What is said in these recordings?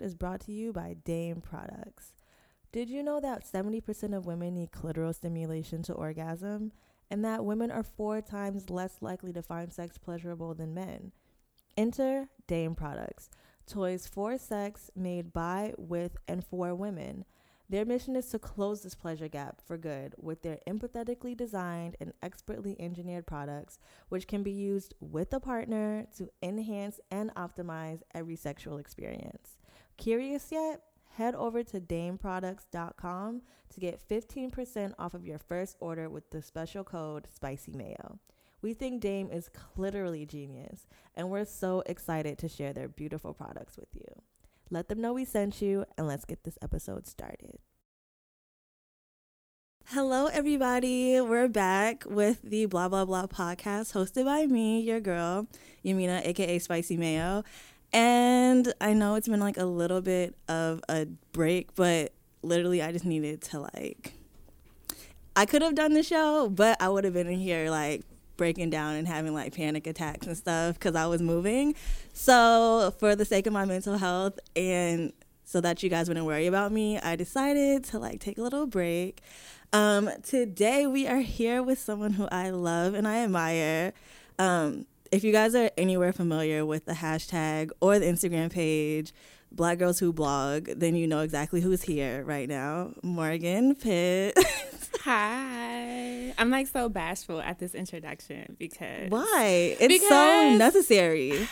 episode is brought to you by Dame Products. Did you know that 70% of women need clitoral stimulation to orgasm? And that women are four times less likely to find sex pleasurable than men? Enter Dame Products, toys for sex made by, with, and for women. Their mission is to close this pleasure gap for good with their empathetically designed and expertly engineered products, which can be used with a partner to enhance and optimize every sexual experience. Curious yet? Head over to dameproducts.com to get 15% off of your first order with the special code Spicy Mayo. We think Dame is literally genius, and we're so excited to share their beautiful products with you. Let them know we sent you, and let's get this episode started. Hello, everybody. We're back with the Blah Blah Blah podcast hosted by me, your girl, Yamina, aka Spicy Mayo. And I know it's been like a little bit of a break, but literally, I just needed to like. I could have done the show, but I would have been in here like breaking down and having like panic attacks and stuff because I was moving. So, for the sake of my mental health and so that you guys wouldn't worry about me, I decided to like take a little break. Um, today we are here with someone who I love and I admire. Um, if you guys are anywhere familiar with the hashtag or the Instagram page, Black Girls Who Blog, then you know exactly who's here right now. Morgan Pitt. Hi. I'm like so bashful at this introduction because. Why? It's because, so necessary.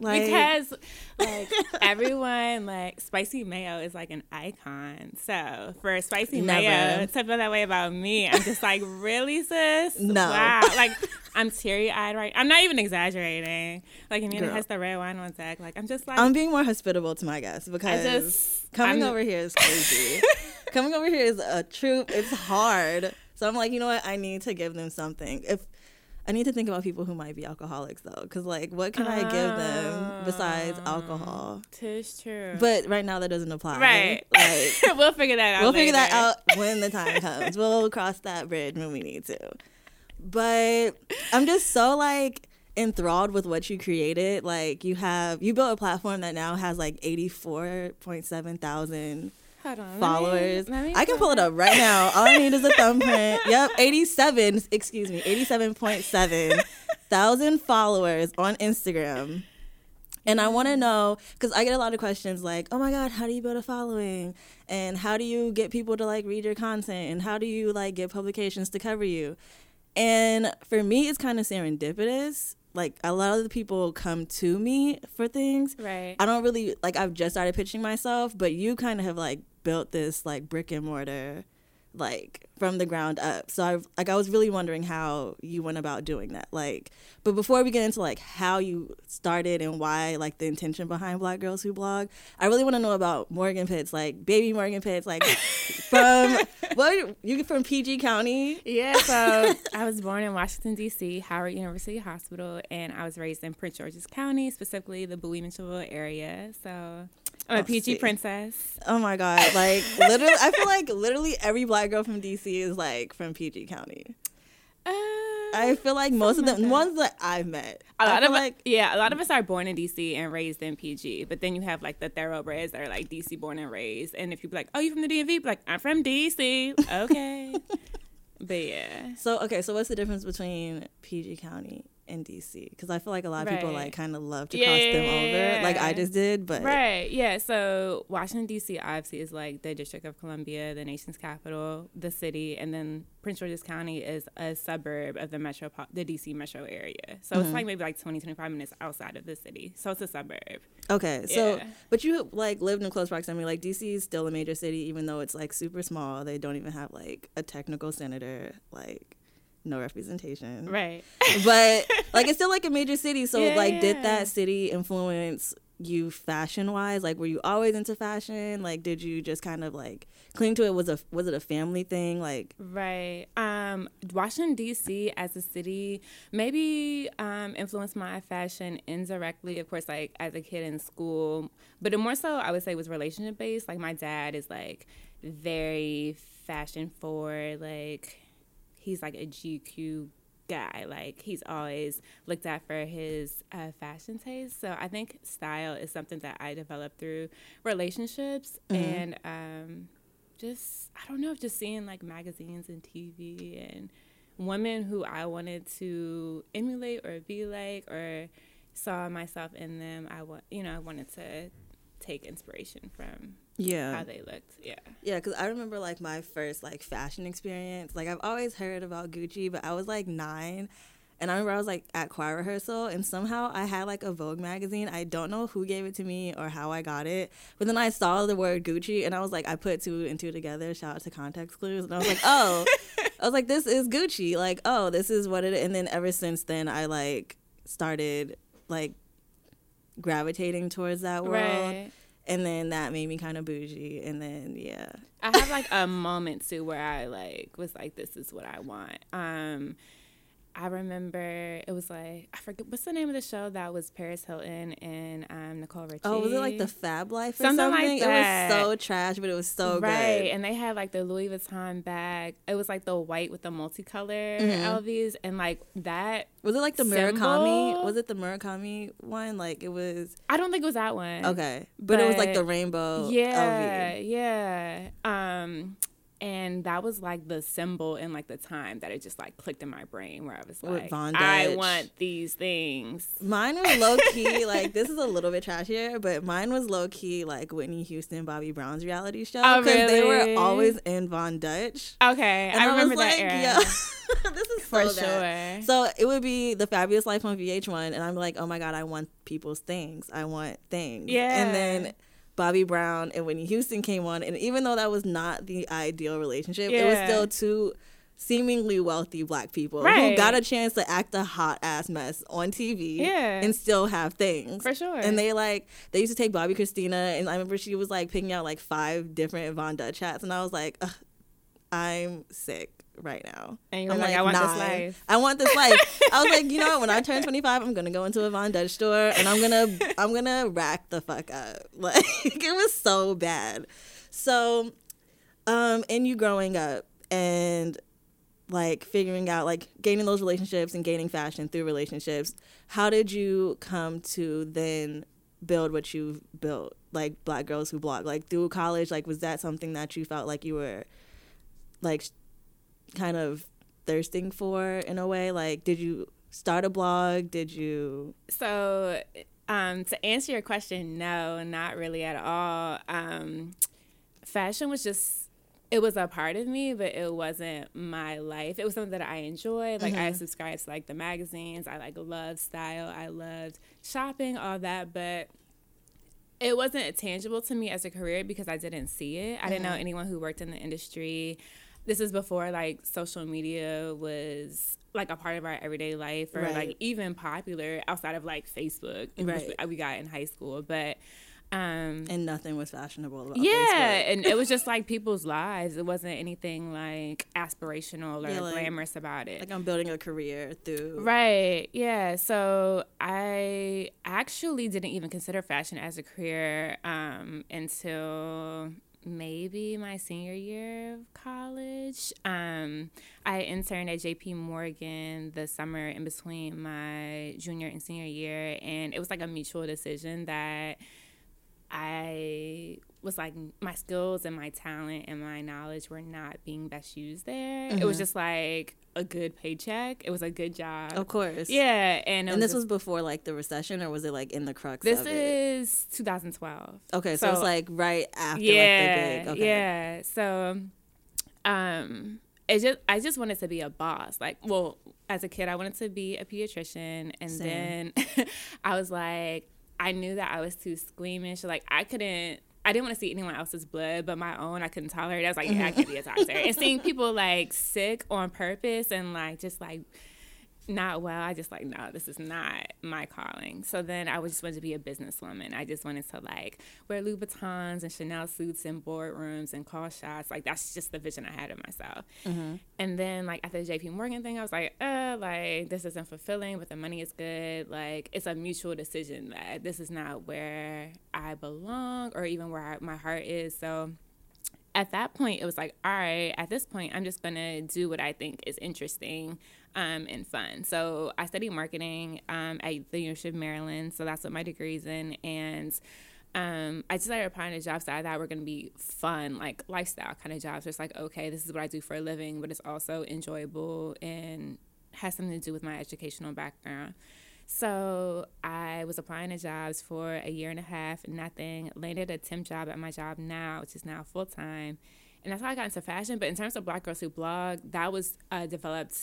Like, because like everyone like spicy mayo is like an icon. So for spicy never. mayo to feel that way about me, I'm just like, really, sis? No. Wow. Like I'm teary eyed right. I'm not even exaggerating. Like Amanda has the red wine on deck. Like I'm just like I'm being more hospitable to my guests because just, coming I'm, over here is crazy. coming over here is a troop. It's hard. So I'm like, you know what? I need to give them something. If I need to think about people who might be alcoholics though, because like, what can I give them besides um, alcohol? Tis true. But right now that doesn't apply. Right. Like, we'll figure that out. We'll later. figure that out when the time comes. we'll cross that bridge when we need to. But I'm just so like enthralled with what you created. Like you have you built a platform that now has like 84.7 thousand on, followers. Let me, let me I can pull it up right now. All I need is a thumbprint. Yep, 87, excuse me, 87.7 thousand followers on Instagram. And I want to know because I get a lot of questions like, "Oh my God, how do you build a following? And how do you get people to like read your content? And how do you like get publications to cover you?" And for me, it's kind of serendipitous like a lot of the people come to me for things. Right. I don't really like I've just started pitching myself, but you kind of have like built this like brick and mortar like from the ground up. So I like I was really wondering how you went about doing that. Like, but before we get into like how you started and why like the intention behind Black Girls Who Blog, I really want to know about Morgan Pitts, like baby Morgan Pitts, like from what you from PG County? Yeah, so I was born in Washington D.C., Howard University Hospital, and I was raised in Prince George's County, specifically the Bowie Mitchellville area. So I'm a PG princess. Oh my god! Like literally, I feel like literally every black girl from DC is like from PG County. Uh, I feel like most of the like ones that I've met. A lot of like yeah, a lot of us are born in DC and raised in PG, but then you have like the thoroughbreds that are like DC born and raised. And if you be like, "Oh, you from the DMV?" Be like, "I'm from DC." Okay, but yeah. So okay, so what's the difference between PG County in DC because I feel like a lot of right. people like kind of love to yeah, cross them over, like I just did. But right, yeah. So Washington DC obviously is like the District of Columbia, the nation's capital, the city, and then Prince George's County is a suburb of the metro, the DC metro area. So mm-hmm. it's like maybe like 20, 25 minutes outside of the city. So it's a suburb. Okay, so yeah. but you like lived in close proximity. Like DC is still a major city, even though it's like super small. They don't even have like a technical senator. Like no representation. Right. But like it's still like a major city. So yeah, like did that city influence you fashion wise? Like were you always into fashion? Like did you just kind of like cling to it? Was a was it a family thing? Like Right. Um Washington DC as a city maybe um influenced my fashion indirectly, of course, like as a kid in school. But it more so I would say was relationship based. Like my dad is like very fashion forward, like he's like a GQ guy. Like he's always looked at for his uh, fashion taste. So I think style is something that I developed through relationships mm-hmm. and um, just I don't know, just seeing like magazines and TV and women who I wanted to emulate or be like or saw myself in them. I want you know I wanted to take inspiration from yeah how they looked yeah yeah because i remember like my first like fashion experience like i've always heard about gucci but i was like nine and I remember I was like at choir rehearsal, and somehow I had like a Vogue magazine. I don't know who gave it to me or how I got it, but then I saw the word Gucci, and I was like, I put two and two together. Shout out to context clues, and I was like, oh, I was like, this is Gucci. Like, oh, this is what it. Is. And then ever since then, I like started like gravitating towards that world. Right and then that made me kind of bougie and then yeah. I have like a moment too where i like was like this is what i want. Um I remember it was like I forget what's the name of the show that was Paris Hilton and um, Nicole Richie. Oh, was it like the Fab Life or something? something? Like that. It was so trash, but it was so right. good. Right, and they had like the Louis Vuitton bag. It was like the white with the multicolor mm-hmm. LVs, and like that. Was it like the symbol? Murakami? Was it the Murakami one? Like it was. I don't think it was that one. Okay, but, but it was like the rainbow. Yeah, LV. yeah. Um, and that was like the symbol and like the time that it just like clicked in my brain where I was like, I want these things. Mine was low key like this is a little bit trashier, but mine was low key like Whitney Houston, Bobby Brown's reality show because oh, really? they were always in Von Dutch. Okay, and I, I remember that like, era. this is for so sure. So it would be the Fabulous Life on VH1, and I'm like, oh my god, I want people's things. I want things. Yeah, and then Bobby Brown and Whitney Houston came on, and even though that was not the ideal relationship, yeah. it was still two seemingly wealthy black people right. who got a chance to act a hot ass mess on TV yeah. and still have things. For sure. And they like they used to take Bobbi Kristina and I remember she was like picking out like five different Von Dutch hats and I was like, I'm sick right now. And you're like, like, I want this life. I want this life. I was like, you know what? When I turn 25, I'm gonna go into a Von Dutch store and I'm gonna I'm gonna rack the fuck up. Like it was so bad. So, um, and you growing up and like figuring out like gaining those relationships and gaining fashion through relationships. How did you come to then build what you've built? Like Black Girls Who Blog. Like through college, like was that something that you felt like you were like kind of thirsting for in a way? Like, did you start a blog? Did you? So, um, to answer your question, no, not really at all. Um, fashion was just it was a part of me, but it wasn't my life. It was something that I enjoyed. Like mm-hmm. I subscribed to like the magazines. I like loved style. I loved shopping, all that, but it wasn't tangible to me as a career because I didn't see it. I mm-hmm. didn't know mm-hmm. anyone who worked in the industry this is before like social media was like a part of our everyday life or right. like even popular outside of like Facebook, right. which we got in high school. But um and nothing was fashionable about yeah Facebook. and it was just like people's lives it wasn't anything like aspirational or yeah, like, glamorous about it like i'm building a career through right yeah so i actually didn't even consider fashion as a career um until maybe my senior year of college. Um, I interned at JP Morgan the summer in between my junior and senior year, and it was like a mutual decision that I was like my skills and my talent and my knowledge were not being best used there. Mm-hmm. It was mm-hmm. just like a good paycheck. It was a good job. Of course. Yeah, and and this was before like the recession, or was it like in the crux? This is 2012. Okay, so, so it's like right after. Yeah, like, okay. yeah. So, um, it just I just wanted to be a boss. Like, well, as a kid, I wanted to be a pediatrician, and Same. then I was like, I knew that I was too squeamish. Like I couldn't I didn't want to see anyone else's blood, but my own I couldn't tolerate. I was like, yeah, I can't be a doctor. and seeing people like sick on purpose and like just like not well. I just like, no, this is not my calling. So then I was just wanted to be a businesswoman. I just wanted to like wear Louboutins and Chanel suits in boardrooms and call shots. Like that's just the vision I had of myself. Mm-hmm. And then like after the JP Morgan thing, I was like, uh, like this isn't fulfilling, but the money is good. Like it's a mutual decision that this is not where I belong or even where I, my heart is. So at that point, it was like, all right, at this point, I'm just gonna do what I think is interesting um, and fun. So I studied marketing um, at the University of Maryland. So that's what my degree's in, and um, I decided applying to jobs that I thought were going to be fun, like lifestyle kind of jobs. It's like, okay, this is what I do for a living, but it's also enjoyable and has something to do with my educational background. So I was applying to jobs for a year and a half, nothing. Landed a temp job at my job now, which is now full time. And that's how I got into fashion. But in terms of Black Girls Who Blog, that was uh, developed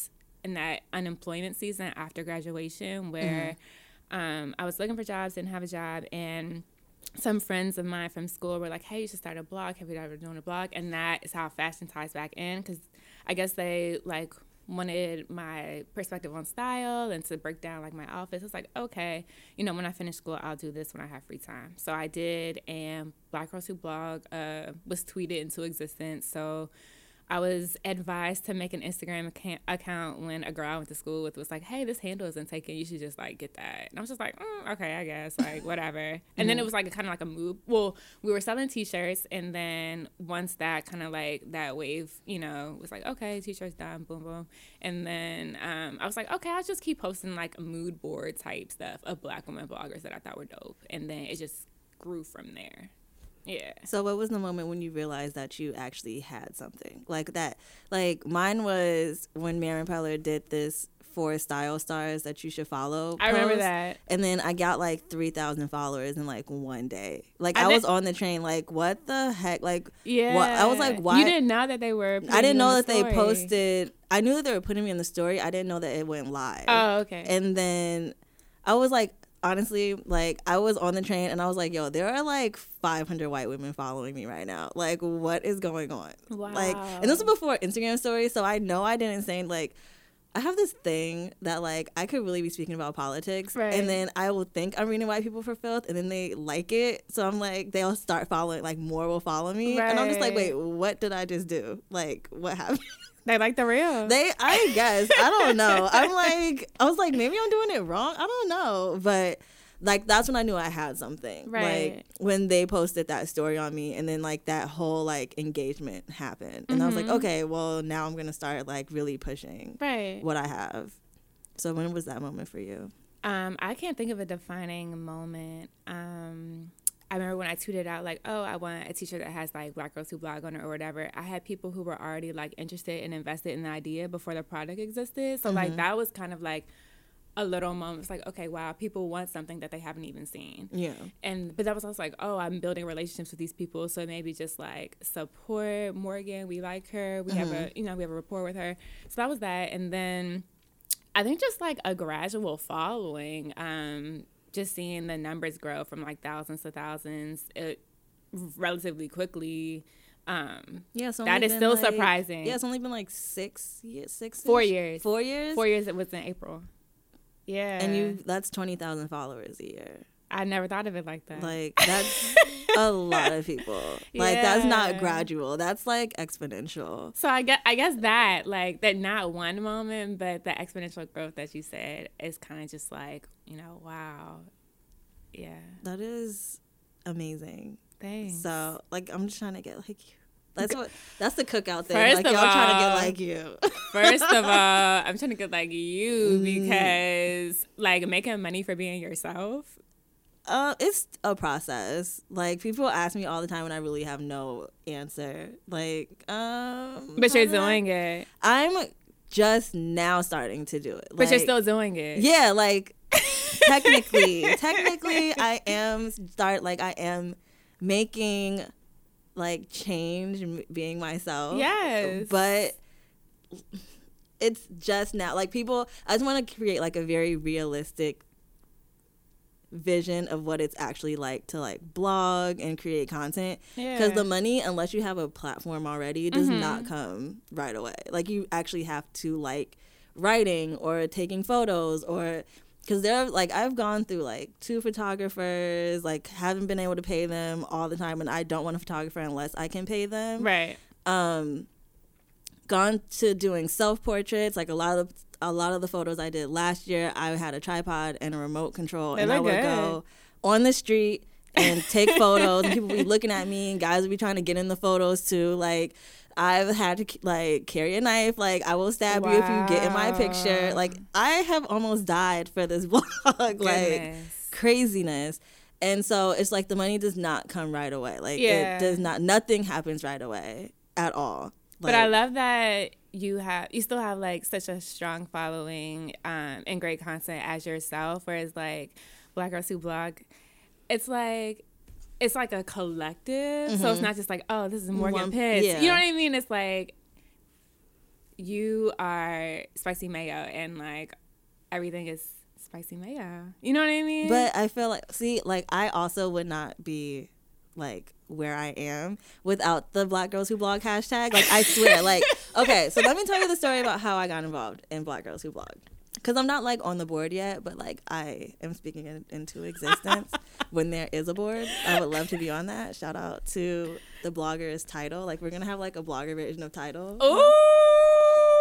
in that unemployment season after graduation, where mm-hmm. um, I was looking for jobs, didn't have a job, and some friends of mine from school were like, "Hey, you should start a blog. Have you ever done a blog?" And that is how fashion ties back in because I guess they like wanted my perspective on style and to break down like my outfits. It's like, okay, you know, when I finish school, I'll do this when I have free time. So I did, and Black Girls Who Blog uh, was tweeted into existence. So I was advised to make an Instagram account when a girl I went to school with was like, "Hey, this handle isn't taken. You should just like get that." And I was just like, mm, "Okay, I guess like whatever." And mm-hmm. then it was like kind of like a move. Well, we were selling T-shirts, and then once that kind of like that wave, you know, was like, "Okay, T-shirts done, boom, boom," and then um, I was like, "Okay, I'll just keep posting like mood board type stuff of Black women bloggers that I thought were dope," and then it just grew from there. Yeah. So what was the moment when you realized that you actually had something like that? Like mine was when Man Repeller did this four style stars that you should follow. I remember that. And then I got like three thousand followers in like one day. Like I, I was on the train. Like what the heck? Like yeah. What? I was like, why? You didn't know that they were. I didn't know that the they posted. I knew that they were putting me in the story. I didn't know that it went live. Oh okay. And then I was like, honestly, like I was on the train and I was like, yo, there are like 500 white women following me right now. Like, what is going on? Wow. Like, and this was before Instagram stories, so I know I didn't say like. I have this thing that like I could really be speaking about politics, right. and then I will think I'm reading white people for filth, and then they like it, so I'm like they'll start following, like more will follow me, right. and I'm just like, wait, what did I just do? Like, what happened? They like the real. They, I guess, I don't know. I'm like, I was like, maybe I'm doing it wrong. I don't know, but like that's when I knew I had something. Right. Like when they posted that story on me, and then like that whole like engagement happened, and mm-hmm. I was like, mm-hmm. okay, well now I'm gonna start like really pushing right what I have. So when was that moment for you? Um, I can't think of a defining moment. Um, I remember when I tweeted out like, "Oh, I want a T-shirt that has like Black Girls Who Blog on it or whatever." I had people who were already like interested and invested in the idea before the product existed. So mm-hmm. like that was kind of like a little moment. It's like, okay, wow, people want something that they haven't even seen. Yeah. And but that was also like, oh, I'm building relationships with these people, so maybe just like support Morgan. We like her. We mm-hmm. have a mm-hmm. you know we have a rapport with her. So that was that, and then I think just like a gradual following. Um, just seeing the numbers grow from like thousands to thousands it, relatively quickly. Um, yeah, so that is still like, surprising. Yeah, it's only been like six years, six, four years, four years, four years. It was in April. Yeah, and you that's twenty thousand followers a year. I never thought of it like that. Like that's a lot of people. Like yeah. that's not gradual. That's like exponential. So I guess I guess that like that not one moment, but the exponential growth that you said is kind of just like you know wow, yeah. That is amazing. Thanks. So like I'm just trying to get like. That's what that's the cookout thing. First like y'all all, trying to get like you. first of all, I'm trying to get like you mm. because like making money for being yourself uh, it's a process. Like people ask me all the time, and I really have no answer. Like, um, but you're doing it. I'm just now starting to do it. Like, but you're still doing it. Yeah, like technically, technically, I am start like I am making like change, being myself. Yes, but it's just now. Like people, I just want to create like a very realistic vision of what it's actually like to like blog and create content because yeah. the money unless you have a platform already does mm-hmm. not come right away like you actually have to like writing or taking photos or because they're like i've gone through like two photographers like haven't been able to pay them all the time and i don't want a photographer unless i can pay them right um gone to doing self portraits like a lot of a lot of the photos I did last year, I had a tripod and a remote control, they and I would good. go on the street and take photos. and people would be looking at me, and guys will be trying to get in the photos too. Like I've had to like carry a knife. Like I will stab you if you get in my picture. Like I have almost died for this vlog. like craziness. And so it's like the money does not come right away. Like Yeah. it does not. Nothing happens right away at all. but I love that you have you still have like such a strong following um, and great content as yourself. Whereas like Black Girls Who Blog, it's like it's like a collective. So it's mm-hmm. not just like oh this is Morgan One- Pitts. yeah. You know what I mean? It's like you are spicy mayo and like everything is spicy mayo. You know what I mean? But I feel like, see, like I also would not be like where I am without the Black Girls Who Blog hashtag. Like I swear, like okay. So let me tell you the story about how I got involved in Black Girls Who Blog. Because I'm not like on the board yet, but like I am speaking it into existence when there is a board. I would love to be on that. Shout out to the blogger's Tidal. Like we're gonna have like a blogger version of title. Ooh.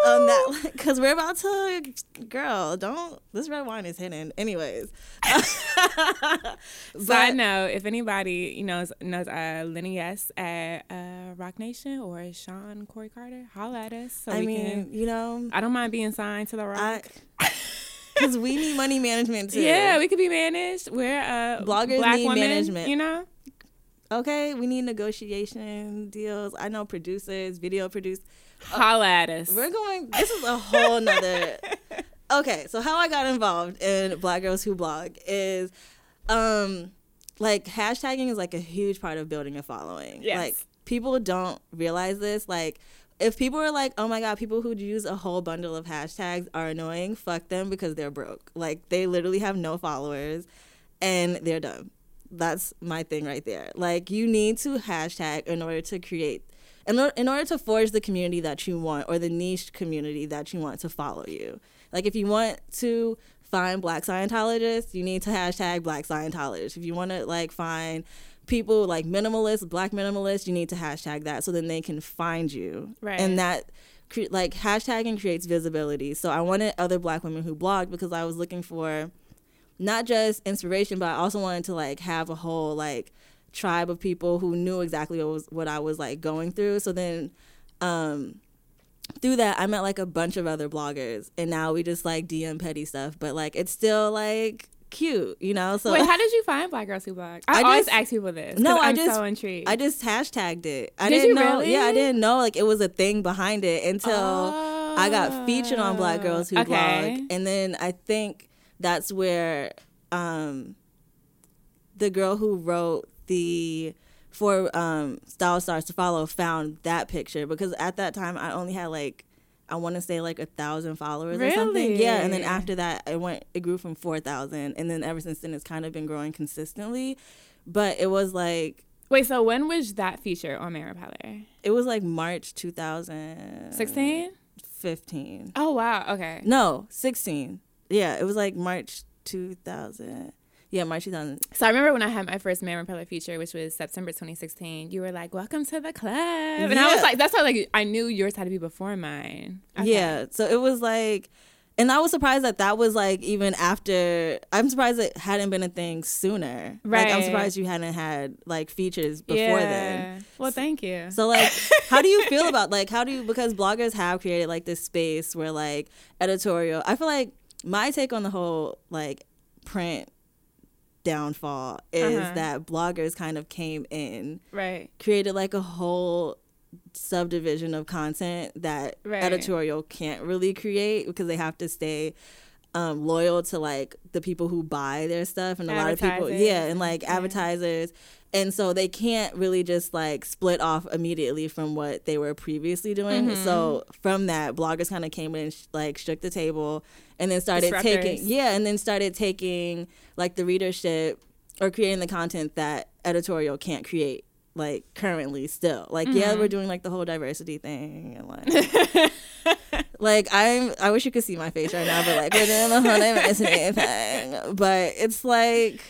Um, that because we're about to, girl. Don't this red wine is hidden. Anyways, but, Side note: If anybody you knows knows uh, Lenny S at uh, Roc Nation or Shawn Corey Carter, holla at us. So I we mean, can. you know, I don't mind being signed to the Rock. because we need money management too. yeah, we could be managed. We're uh, Bloggers black need women, management. You know, Okay, we need negotiation deals. I know producers, video produce. Holla at us. We're going. This is a whole nother. okay, so how I got involved in Black Girls Who Blog is, um, like hashtagging is like a huge part of building a following. Yes. Like people don't realize this. Like if people are like, oh my god, people who use a whole bundle of hashtags are annoying. Fuck them because they're broke. Like they literally have no followers, and they're dumb. That's my thing right there. Like you need to hashtag in order to create in, or- in order to forge the community that you want or the niche community that you want to follow you. Like if you want to find black Scientologists, you need to hashtag black Scientologists. If you want to like find people like minimalists, black minimalists, you need to hashtag that so then they can find you. Right. And that cre- like hashtagging creates visibility. So I wanted other black women who blogged because I was looking for not just inspiration, but I also wanted to like have a whole like tribe of people who knew exactly what was what I was like going through. So then um through that I met like a bunch of other bloggers and now we just like DM petty stuff, but like it's still like cute, you know? So Wait, how did you find Black Girls Who Blog? I, I always just- ask people this. No, I I'm just- so intrigued. I just hashtagged it. I Did didn't you know. really? Yeah, I didn't know like it was a thing behind it until I got featured on Black Girls Who Oh, Okay. Blog, and then I think that's where um, the girl who wrote the four um, Style Stars to Follow found that picture because at that time I only had like I want to say like a thousand followers or something. Yeah, and then after that it went it grew from four thousand, and then ever since then it's kind of been growing consistently. But it was like Wait, so when was that feature on Man Repeller? it was like March 2016. 15. Oh, wow. Okay. No, 16. Yeah, it was like March 2000. Yeah, March 2000. So I remember when I had my first Man Repeller feature, which was September 2016. You were like, "Welcome to the club," and I was like, "That's how like I knew yours had to be before mine." Okay. Yeah, so it was like, and I was surprised that that was like even after. I'm surprised it hadn't been a thing sooner. Like, I'm surprised you hadn't had like features before then. Well, thank you. So like, how do you feel about like how do you because bloggers have created like this space where like editorial. I feel like my take on the whole like print downfall is Uh-huh. that bloggers kind of came in right. created like a whole subdivision of content that Right. editorial can't really create because they have to stay um, loyal to like the people who buy their stuff and a lot of people yeah and like Yeah. advertisers and so they can't really just like split off immediately from what they were previously doing Mm-hmm. so from that bloggers kind of came in and sh- like shook the table and then started taking yeah and then started taking like the readership or creating the content that editorial can't create like currently still. Like yeah Mm-hmm. we're doing like the whole diversity thing and like like i'm i wish you could see my face right now but like we're doing the whole diversity thing. But it's like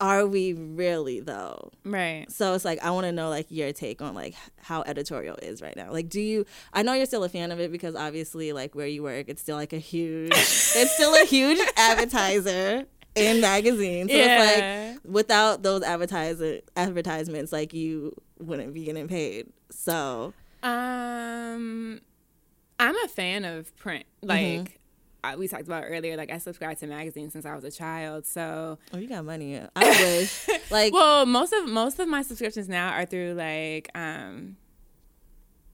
are we really though Right. so it's like i want to know like your take on like how editorial is right now like do you i know you're still a fan of it because obviously like where you work it's still like a huge it's still a huge advertiser in magazines. So yeah. it's like without those advertising advertisements, like you wouldn't be getting paid. So Um, I'm a fan of print. Mm-hmm. I, we talked about earlier, like I subscribed to magazines since I was a child. So, oh, you got money. I wish like well, most of most of my subscriptions now are through like um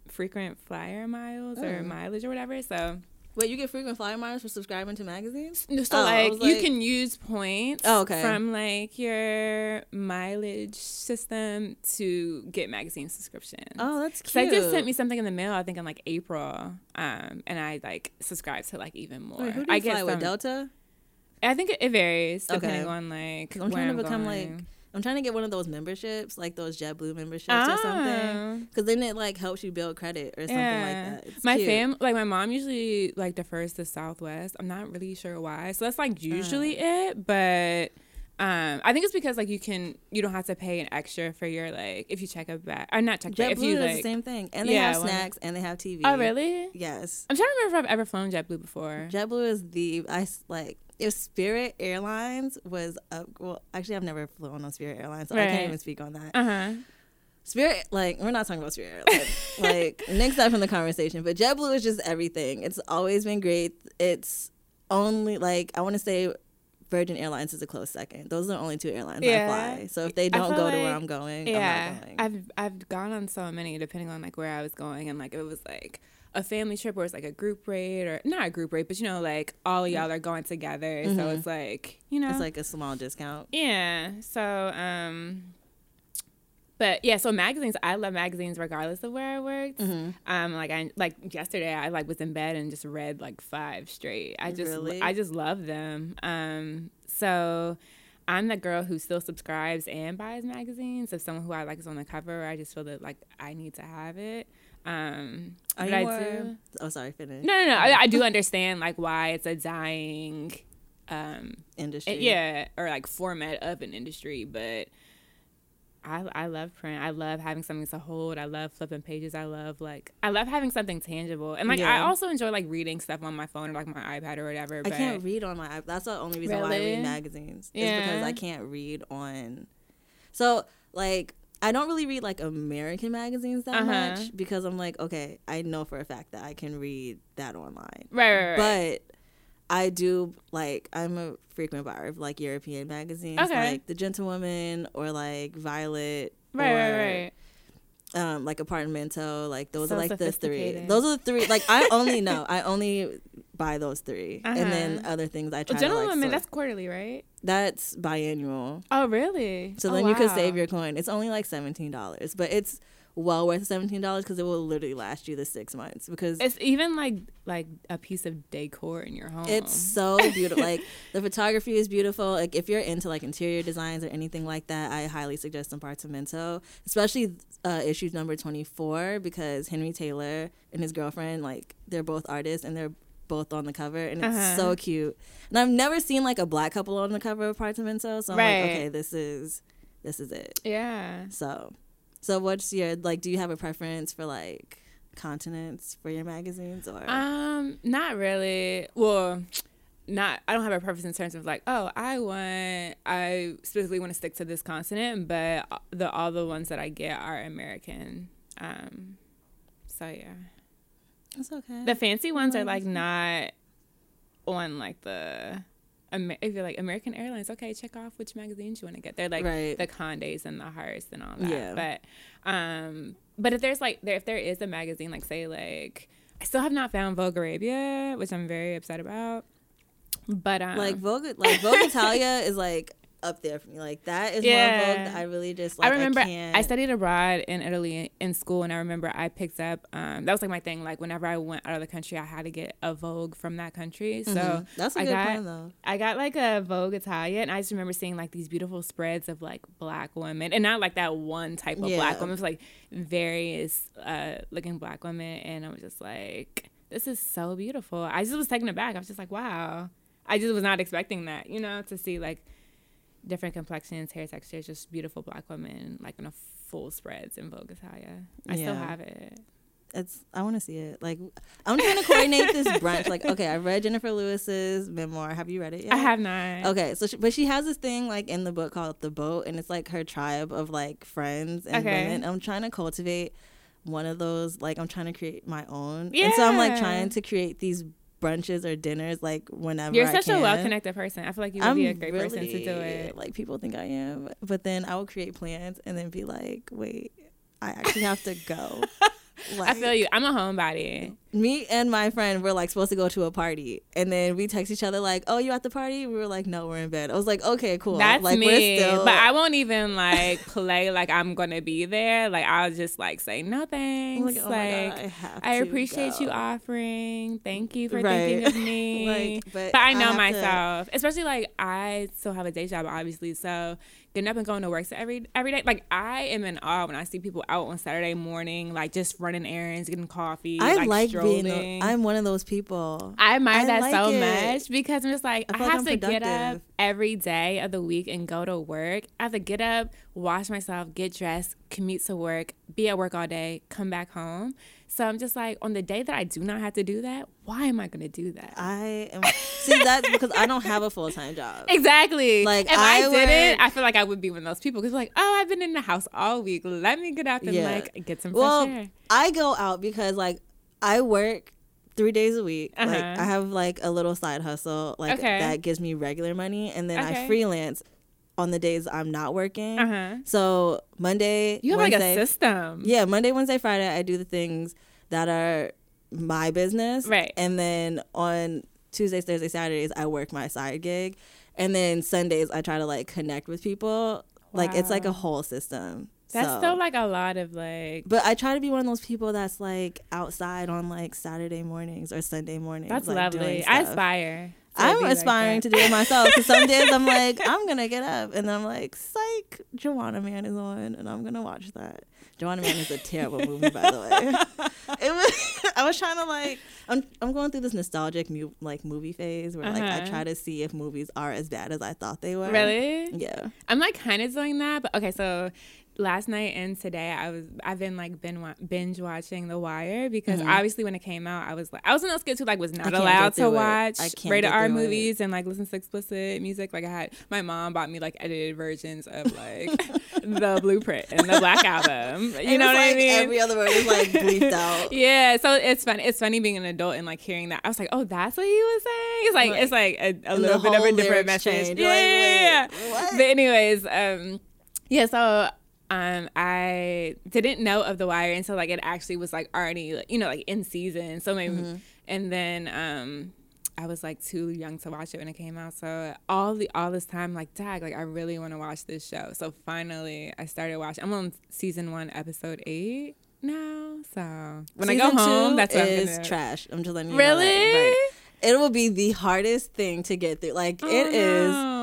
frequent flyer miles or Mm. mileage or whatever. So, wait, you get frequent flyer miles for subscribing to magazines? so Oh, I like you can use points Oh, okay. from like your mileage system to get magazine subscriptions. Oh, that's cute. they just sent me something in the mail. I think in like April, um, and I like subscribed to like even more. Wait, who do I fly get with some- Delta? I think it, it varies Okay. depending on like. I'm trying to I'm become like going. I'm trying to get one of those memberships, like those JetBlue memberships or something. Ah. Because then it like helps you build credit or something Yeah. like that. It's my cute. fam, like my mom, usually like defers to Southwest. I'm not really sure why. So that's like usually Uh. it, but um, I think it's because like you can you don't have to pay an extra for your like if you check a bag or not check back if JetBlue you does like. the same thing, and they Yeah, have snacks and they have TV. Oh really? Yes. I'm trying to remember if I've ever flown JetBlue before. JetBlue is the I like if Spirit Airlines was up. Well, actually, I've never flown on Spirit Airlines, so I can't even speak on that. Uh huh. Spirit, like we're not talking about Spirit Airlines. like next up from the conversation, but JetBlue is just everything. It's always been great. It's only like I want to say. Virgin Airlines is a close second. Those are the only two airlines Yeah. I fly. So if they don't go to where I'm going, Yeah, I'm not going. I've I've gone on so many depending on like where I was going and like it was like a family trip where it's like a group rate or not a group rate, but you know like all of y'all are going together, so it's like you know Mm-hmm. it's like a small discount. yeah. So um, but yeah, so magazines. I love magazines regardless of where I worked. Mm-hmm. Um, like I like yesterday, I like was in bed and just read like five straight. I just Really? I just love them. Um, so I'm the girl who still subscribes and buys magazines. If someone who I like is on the cover, I just feel that like I need to have it. Um, but I do. Oh, sorry, finish. No, no, no. I, I do understand like why it's a dying, um, Industry. yeah, or like format of an industry, but. I, I love print. I love having something to hold. I love flipping pages. I love like I love having something tangible. And like I also enjoy like reading stuff on my phone or like my iPad or whatever. I can't read on my iP- That's the only reason why I read magazines. Is because I can't read on. So like I don't really read like American magazines that Uh-huh. much because I'm like, okay, I know for a fact that I can read that online. right, right, right. But I do like I'm a frequent buyer of like European magazines, Okay. like The Gentlewoman or like Violet, right, or, right, right. um like Apartamento, like those So are like the three. Those are the three. Like I only know, I only buy those 3 and then Uh-huh. other things I try Well, to like. sort- that's quarterly, right? that's biannual. Oh, really? So Oh, then you could save your coin. It's only like seventeen dollars, but it's well worth seventeen dollars because it will literally last you the six months because It's even like like a piece of decor in your home. It's so beautiful. like the photography is beautiful. Like if you're into like interior designs or anything like that, I highly suggest Apartamento, especially uh, issues number 24 because Henry Taylor and his girlfriend, like they're both artists and they're both on the cover and it's Uh-huh. so cute. And I've never seen like a black couple on the cover of Apartamento, so I'm Right. like, okay, this is this is it. yeah. So, so what's your like? Do you have a preference for like continents for your magazines or? Um, not really. Well, not. I don't have a preference in terms of like, oh, I want. I specifically want to stick to this continent, but the all the ones that I get are American. Um, so yeah, It's okay. the fancy ones are like not on like the. If you're like American Airlines, okay, check off which magazines you want to get. They're like Right. the Condes and the Hearsts and all that. Yeah. But um, but if there's like there if there is a magazine like say like I still have not found Vogue Arabia, which I'm very upset about. But um, like Vogue, like Vogue Italia is like up there for me. Like that is Yeah. one Vogue that I really just like. I remember I, can't, studied abroad in Italy in school, and I remember I picked up. Um, that was like my thing. Like whenever I went out of the country, I had to get a Vogue from that country. So Mhm. that's a I good got plan though. I got like a Vogue Italia, and I just remember seeing like these beautiful spreads of like black women, and not like that one type of Yeah. black woman. It was like various uh, looking black women, and I was just like, this is so beautiful. I just was taken aback. I was just like, wow. I just was not expecting that, you know, to see like different complexions, hair textures, just beautiful black women like in a full spreads in Vogue Italia. I still have it. it's I want to see it. Like I'm trying to coordinate this brunch. Like okay, I read Jennifer Lewis's memoir. Have you read it yet? I have not. Okay, so she, but she has this thing like in the book called The Boat, and it's like her tribe of like friends and Okay. women. I'm trying to cultivate one of those. Like I'm trying to create my own, yeah. and so I'm like trying to create these brunches or dinners like whenever You're I such a well connected person. I feel like you would I'm be a great really, person to do it. Like people think I am, but then I will create plans and then be like, wait, I actually have to go. Like, I feel you. I'm a homebody. Me and my friend were like supposed to go to a party and then we text each other like oh you at the party we were like no we're in bed i was like okay cool That's like me. still But I won't even like play like I'm gonna be there. Like I'll just like say no thanks. Oh like, oh like God, I, I to appreciate you offering. Thank you for Right. thinking of me. Like, but but I I know to- myself, especially like I still have a day job, obviously. So getting up and going to work so every every day, like I am in awe when I see people out on Saturday morning, like just running errands, getting coffee. i like, like being the, i'm one of those people I admire I that like so it. much because I'm just like I I, like have to get up every day of the week and go to work. I have to get up, wash myself, get dressed, commute to work, be at work all day, come back home. So I'm just like on the day that I do not have to do that, why am I going to do that? i am see that's because i don't have a full-time job Exactly. Like, if I, I didn't, I feel like I would be one of those people because like, oh, I've been in the house all week. Let me get up and Yeah. like get some fresh well air. i go out because like i work three days a week like Uh-huh. i have like a little side hustle like Okay. that gives me regular money and then Okay. i freelance on the days i'm not working Uh huh. so monday You have Wednesday, like a system. Yeah, Monday, Wednesday, Friday, I do the things that are my business. Right. And then on Tuesdays, Thursdays, Saturdays, I work my side gig. And then Sundays, I try to like connect with people. Like it's like a whole system. That's So- still like a lot of like. But I try to be one of those people that's like outside on like Saturday mornings or Sunday mornings. That's like, doing lovely. I aspire. I'm be like aspiring to do it myself because some days I'm like, I'm gonna get up and then I'm like, psych, Juwanna Mann is on and I'm gonna watch that. Juwanna Mann is a terrible movie, by the way. It was, I was trying to like, I'm I'm going through this nostalgic mu- like movie phase where like I Uh-huh. try to see if movies are as bad as I thought they were. Really? Yeah. I'm like kind of doing that, but okay. So last night and today, I was I've been like wa- binge watching The Wire because obviously when it came out, I was like I was in those kids who like was not Mm-hmm. allowed to it. watch rated R through it. movies and like listen to explicit music. Like I had my mom bought me like edited versions of like the Blueprint and the Black Album. You know what I mean? Every other word is like bleeped out. Yeah, so it's funny. It's funny being an adult and like hearing that. I was like, oh, that's what he was saying. It's like Right. it's like a, a little bit of a different message. You're like, Yeah. wait? But anyways, um, yeah. So um, I didn't know of the Wire until like it actually was like already you know like in season. So maybe Mm-hmm. and then um. I was like too young to watch it when it came out. So all the all this time, like, dag, like I really want to watch this show. So finally, I started watching. I'm on season one, episode eight now. So when I go home, that's what I'm gonna. trash. I'm just letting you Really? know. that. It will be the hardest thing to get through. Like Oh, it is. no.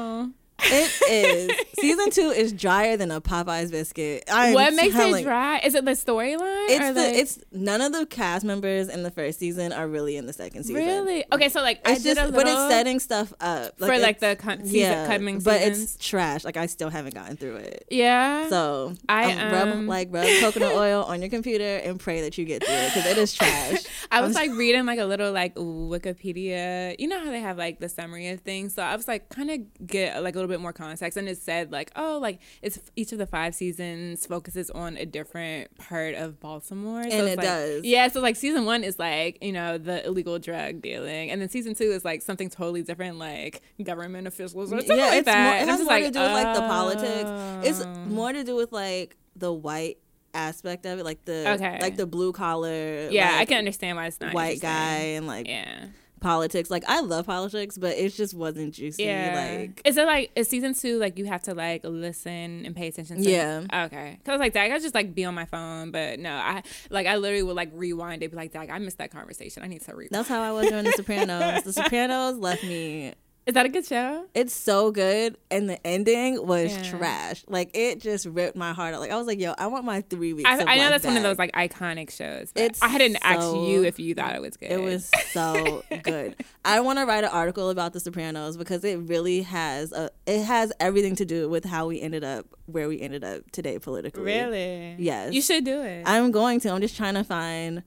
It is. Season two is drier than a Popeyes biscuit. I'm what makes telling- it dry? Is it the storyline? It's or the like- it's none of the cast members in the first season are really in the second season. really okay. So like I It's just, a but it's setting stuff up for like the season, coming but seasons. it's trash. Like I still haven't gotten through it. yeah. So I, um, rub um, like rub coconut oil on your computer and pray that you get through it because it is trash. I was like reading like a little like Wikipedia. You know how they have like the summary of things. So I was like kind of get like a little bit more context, and it said like oh like it's each of the five seasons focuses on a different part of Baltimore. So And it like- does. Yeah. So like season one is like you know the illegal drug dealing, and then season two is like something totally different, like government officials or something yeah, like it's that. more, it has more like, to do with like the politics. It's oh. more to do with like the white aspect of it, like the Okay. like the blue collar. Yeah, I can understand why it's not white guy and like Yeah. Politics. Like I love politics, but it just wasn't juicy. Yeah. Like is it like is season two like you have to like listen and pay attention? To Yeah. Okay. Cause like Dag, I just like be on my phone, but no, I like I literally would like rewind it, be like, Dag, I missed that conversation. I need to rewind. that's how I was during The Sopranos. the Sopranos left me. Is that a good show? It's so good, and the ending was Yeah. trash. Like it just ripped my heart out. Like I was like, yo, I want my three weeks. I, I know that's one of those like iconic shows. It's I hadn't asked so- you if you thought it was good. It was so good. I want to write an article about The Sopranos because it really has a. It has everything to do with how we ended up where we ended up today politically. really Yes. You should do it. I'm going to. I'm just trying to find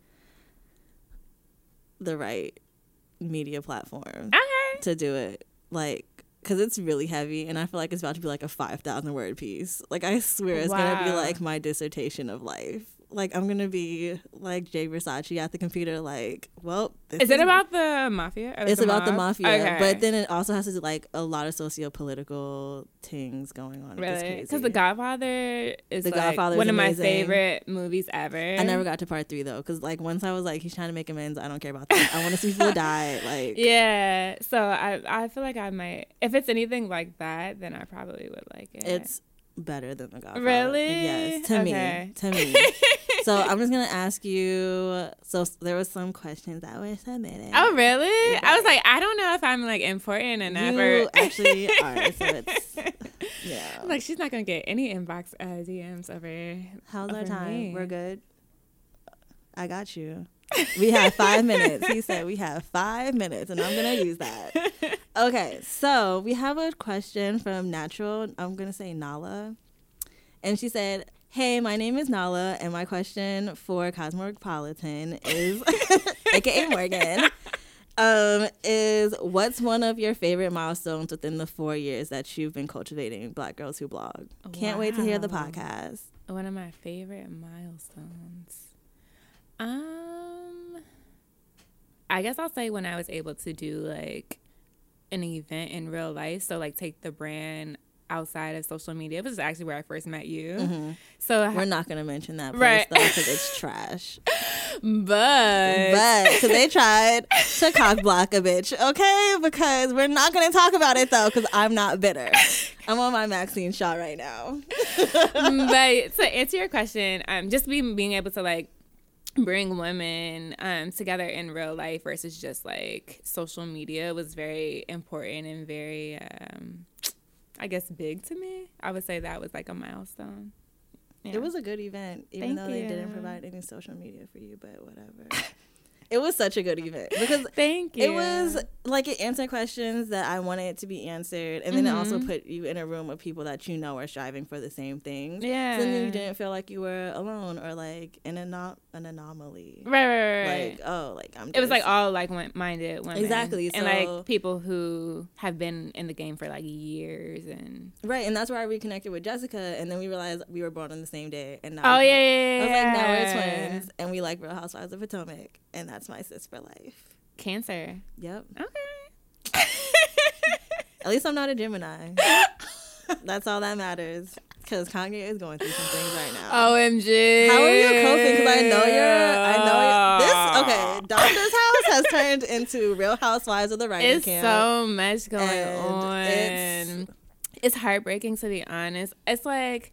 the right media platform. To do it. Like, because it's really heavy, and I feel like it's about to be like a five thousand word piece. Like, I swear it's gonna be like my dissertation of life. Like, I'm gonna be like Jay Versace at the computer. Like, well, this Is it about the mafia? It's about the mafia, Okay. but then it also has to do like a lot of socio-political things going on. Really? Because The Godfather is The like Godfather one of my favorite movies ever. I never got to part three though, because like once I was like, he's trying to make amends. I don't care about that. I want to see people die. Like, Yeah, so I I feel like I might if it's anything like that, then I probably would like it. it's better than the Godfather. Really? Yes, to Okay. me. To me. so I'm just gonna ask you. So there was some questions that were submitted. oh really? I was like, I don't know if I'm like important enough. you or actually are. So it's yeah. Like she's not gonna get any inbox uh, DMs over. How's our time? me. We're good. I got you. We have five minutes. He said we have five minutes, and I'm gonna use that. Okay, so we have a question from Natural. I'm gonna say Nala, and she said, "Hey, my name is Nala, and my question for Cosmopolitan is, aka Morgan." Um, is what's one of your favorite milestones within the four years that you've been cultivating Black Girls Who Blog? Can't wait to hear the podcast. One of my favorite milestones. Um, I guess I'll say when I was able to do like an event in real life. So like take the brand outside of social media. It was actually where I first met you. So, We're not gonna mention that place Right. though because it's trash. but, But because they tried to cock block a bitch, okay? Because we're not gonna talk about it though because I'm not bitter. I'm on my Maxine Shaw right now. but to answer your question, um, just being being able to like bring women um together in real life versus just like social media was very important and very um I guess big to me. I would say that was like a milestone. Yeah. It was a good event, even Thank though they didn't provide any social media for you. But whatever. it was such a good event because Thank you. It was like it answered questions that I wanted to be answered, and then it also Mm-hmm. put you in a room of people that you know are striving for the same things. Yeah. So then you didn't feel like you were alone or like in a anom- an anomaly. right, right, right. Like oh, like I'm. it was like all like minded women. Exactly, And so- like people who have been in the game for like years and right, and that's where I reconnected with Jessica, and then we realized we were born on the same day, and now Oh we're- yeah, yeah, I was like, now yeah. we're twins, and we like Real Housewives of Potomac, and that's my sis for life. Cancer. Yep. Okay. At least I'm not a Gemini. that's all that matters. Because Kanye is going through some things right now. OMG. How are you coping? Because I know you're. I know you're, this. Okay, Donda's house has turned into Real Housewives of the writing It's camp. so much going on. it's- It's, heartbreaking to be honest. It's like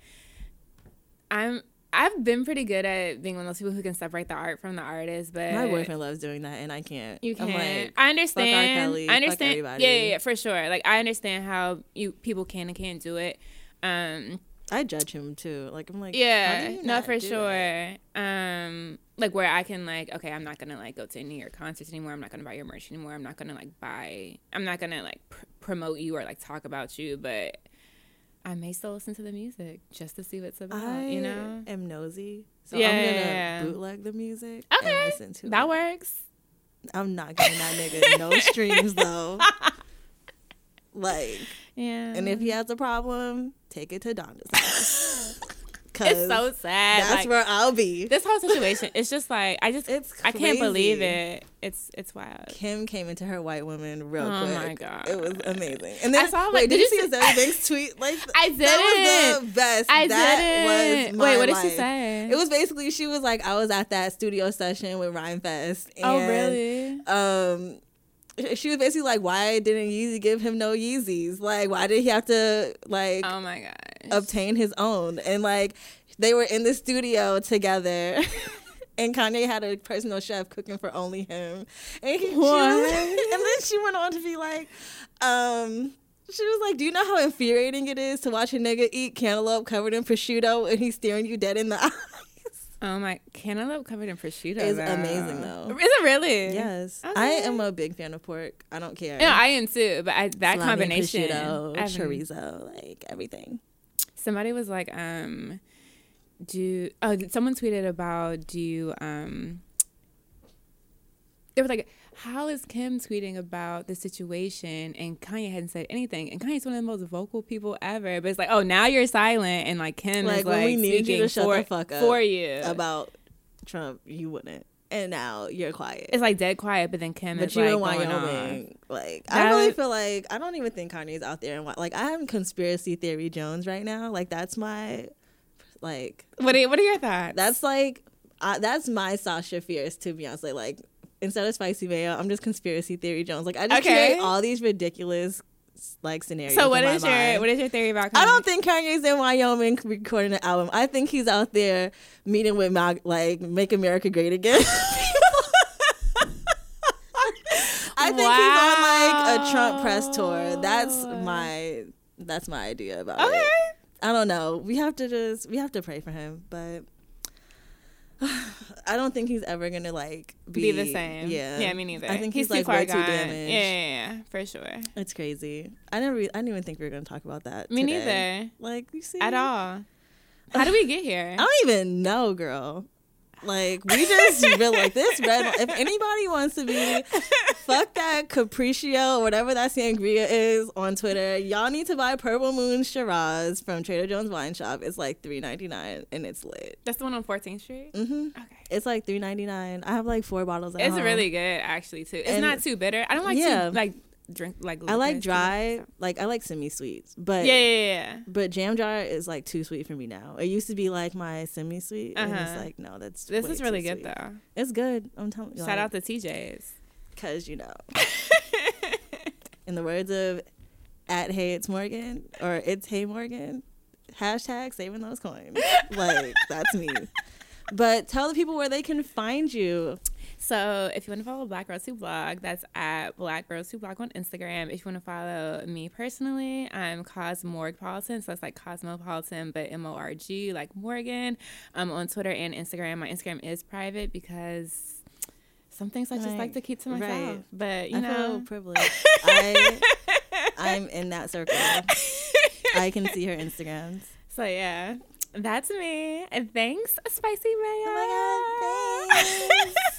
I'm. I've been pretty good at being one of those people who can separate the art from the artist, but My boyfriend loves doing that, and I can't. You I'm can't. like, I understand. Kelly, I understand. yeah, yeah, yeah, for sure. Like I understand how you people can and can't do it. Um, I judge him too. Like I'm like, how yeah, do you no, not for sure. that? Um, like where I can like, okay, I'm not gonna like go to any of your concerts anymore. I'm not gonna buy your merch anymore. I'm not gonna like buy. I'm not gonna like pr- promote you or like talk about you, but I may still listen to the music just to see what's about. I you know, am nosy, so Yeah, I'm gonna yeah, yeah. bootleg the music Okay, and listen to that it. works. I'm not giving that nigga no streams though. Like, Yeah, and if he has a problem, take it to Donda's house. It's so sad. that's like, where I'll be. this whole situation it's just like i just It's i can't believe it it's it's wild Kim came into her white woman real Oh quick. Oh my God. it was amazing. And then I saw, wait, like, did, did you see Azealia Banks tweet? Like I did. That was the best. i that didn't was my wait what did she say It was basically she was like, I was at that studio session with Rhymefest. And, oh really Um, she was basically like, why didn't Yeezy give him no Yeezys? Like, why did he have to like oh my gosh obtain his own? And like, they were in the studio together. And Kanye had a personal chef cooking for only him. And, he, she was- and then she went on to be like, um, she was like, Do you know how infuriating it is to watch a nigga eat cantaloupe covered in prosciutto and he's staring you dead in the eyes? Oh my cantaloupe covered in prosciutto It's though. amazing, though. is it really Yes. I am a big fan of pork. I don't care. no i am too but I, that Salami, combination prosciutto, chorizo, like everything. somebody was like um do oh someone tweeted about do you um they was like, how is Kim tweeting about the situation and Kanye hadn't said anything? And Kanye's one of the most vocal people ever. But it's like, oh, now you're silent, and like Kim Like, is like we need you to shut for, the fuck up for you. About Trump, you wouldn't, and now you're quiet. it's like dead quiet, but then Kim but is you like in going Wyoming, like I really feel like I don't even think Kanye's out there, and like I'm conspiracy theory Jones right now. Like that's my, like. What are, what are your thoughts? that's like uh, that's my Sasha Fierce to Beyonce. Like instead of spicy mayo, I'm just conspiracy theory Jones. Like I just Okay. create all these ridiculous like scenarios. so. What my is your mind. what is your theory about? Kanye? I don't think Kanye's in Wyoming recording an album. I think he's out there meeting with Mag- like Make America Great Again. I think he's on like a Trump press tour. That's my that's my idea about Okay. it. I don't know. We have to just we have to pray for him, but I don't think he's ever gonna like Be be, the same. Yeah, Yeah, me neither. I think he's, he's, too like far way gone. too damaged. Yeah, yeah, yeah, for sure. It's crazy. I never. I didn't even think we were gonna talk about that. Me today. neither. Like you see At all. How do we get here? I don't even know, girl. Like we just been like this red. If anybody wants to be, fuck that Capriccio or whatever that sangria is on Twitter. Y'all need to buy Purple Moon Shiraz from Trader Joe's Wine Shop. It's like three ninety nine and it's lit. That's the one on 14th Street. hmm Okay. It's like three ninety nine. I have like four bottles. At It's home. really good, actually, too. It's And- not too bitter. I don't like Yeah. too like drink like. I like dry. Like I like semi sweets, but Yeah, yeah, yeah. But jam jar is like too sweet for me now. It used to be like my semi sweet, and Uh-huh. it's like no, that's This is really good sweet. though. It's good. I'm telling you. Shout out to TJ's. because you know, in the words of at Hey It's Morgan or It's Hey Morgan, hashtag saving those coins. like that's me. But tell the people where they can find you. So if you want to follow Black Girls Who Blog, that's at Black Girls Who Blog on Instagram. If you want to follow me personally, I'm Cosmorgpolitan. So that's like Cosmopolitan, but M O R G, like Morgan. I'm on Twitter and Instagram. My Instagram is private because some things I just like to keep to myself. Right. But you I know, privileged. I I'm in that circle. I can see her Instagrams. so yeah, that's me. And thanks, Spicy Mayo. Oh my God, thanks.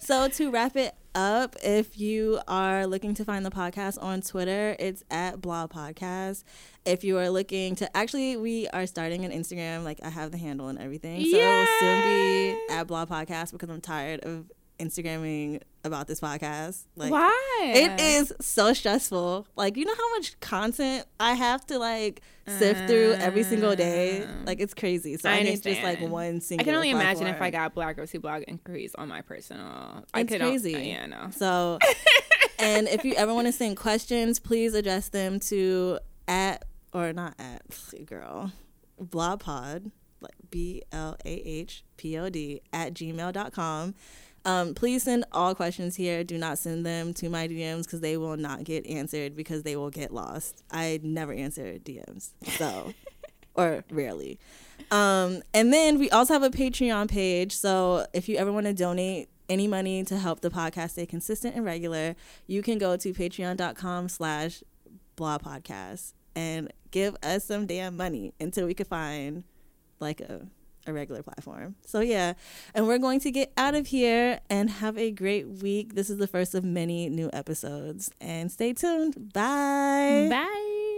So to wrap it up, if you are looking to find the podcast on Twitter, it's at Blah Podcast. If you are looking to actually, we are starting an Instagram. Like I have the handle and everything, so it will soon be at Blah Podcast because I'm tired of Instagramming about this podcast. Like Why? it is so stressful. Like you know how much content I have to like sift through every single day. Mm. Like it's crazy. So I I, need just like one single I can only imagine if I got Black Girls Who Blog increase on my personal. I It's could crazy. Yeah, no. So, and if you ever want to send questions, please address them to at or not at girl blahpod like b l a h p o d at gmail.com. Um, please send all questions here. Do not send them to my DMs because they will not get answered because they will get lost. I never answer DMs, so or rarely. Um, and then we also have a Patreon page. So if you ever want to donate any money to help the podcast stay consistent and regular, you can go to patreon.com slash blah podcast and give us some damn money until we can find like a, a regular platform. So yeah, and we're going to get out of here and have a great week. This is the first of many new episodes and stay tuned. Bye. Bye.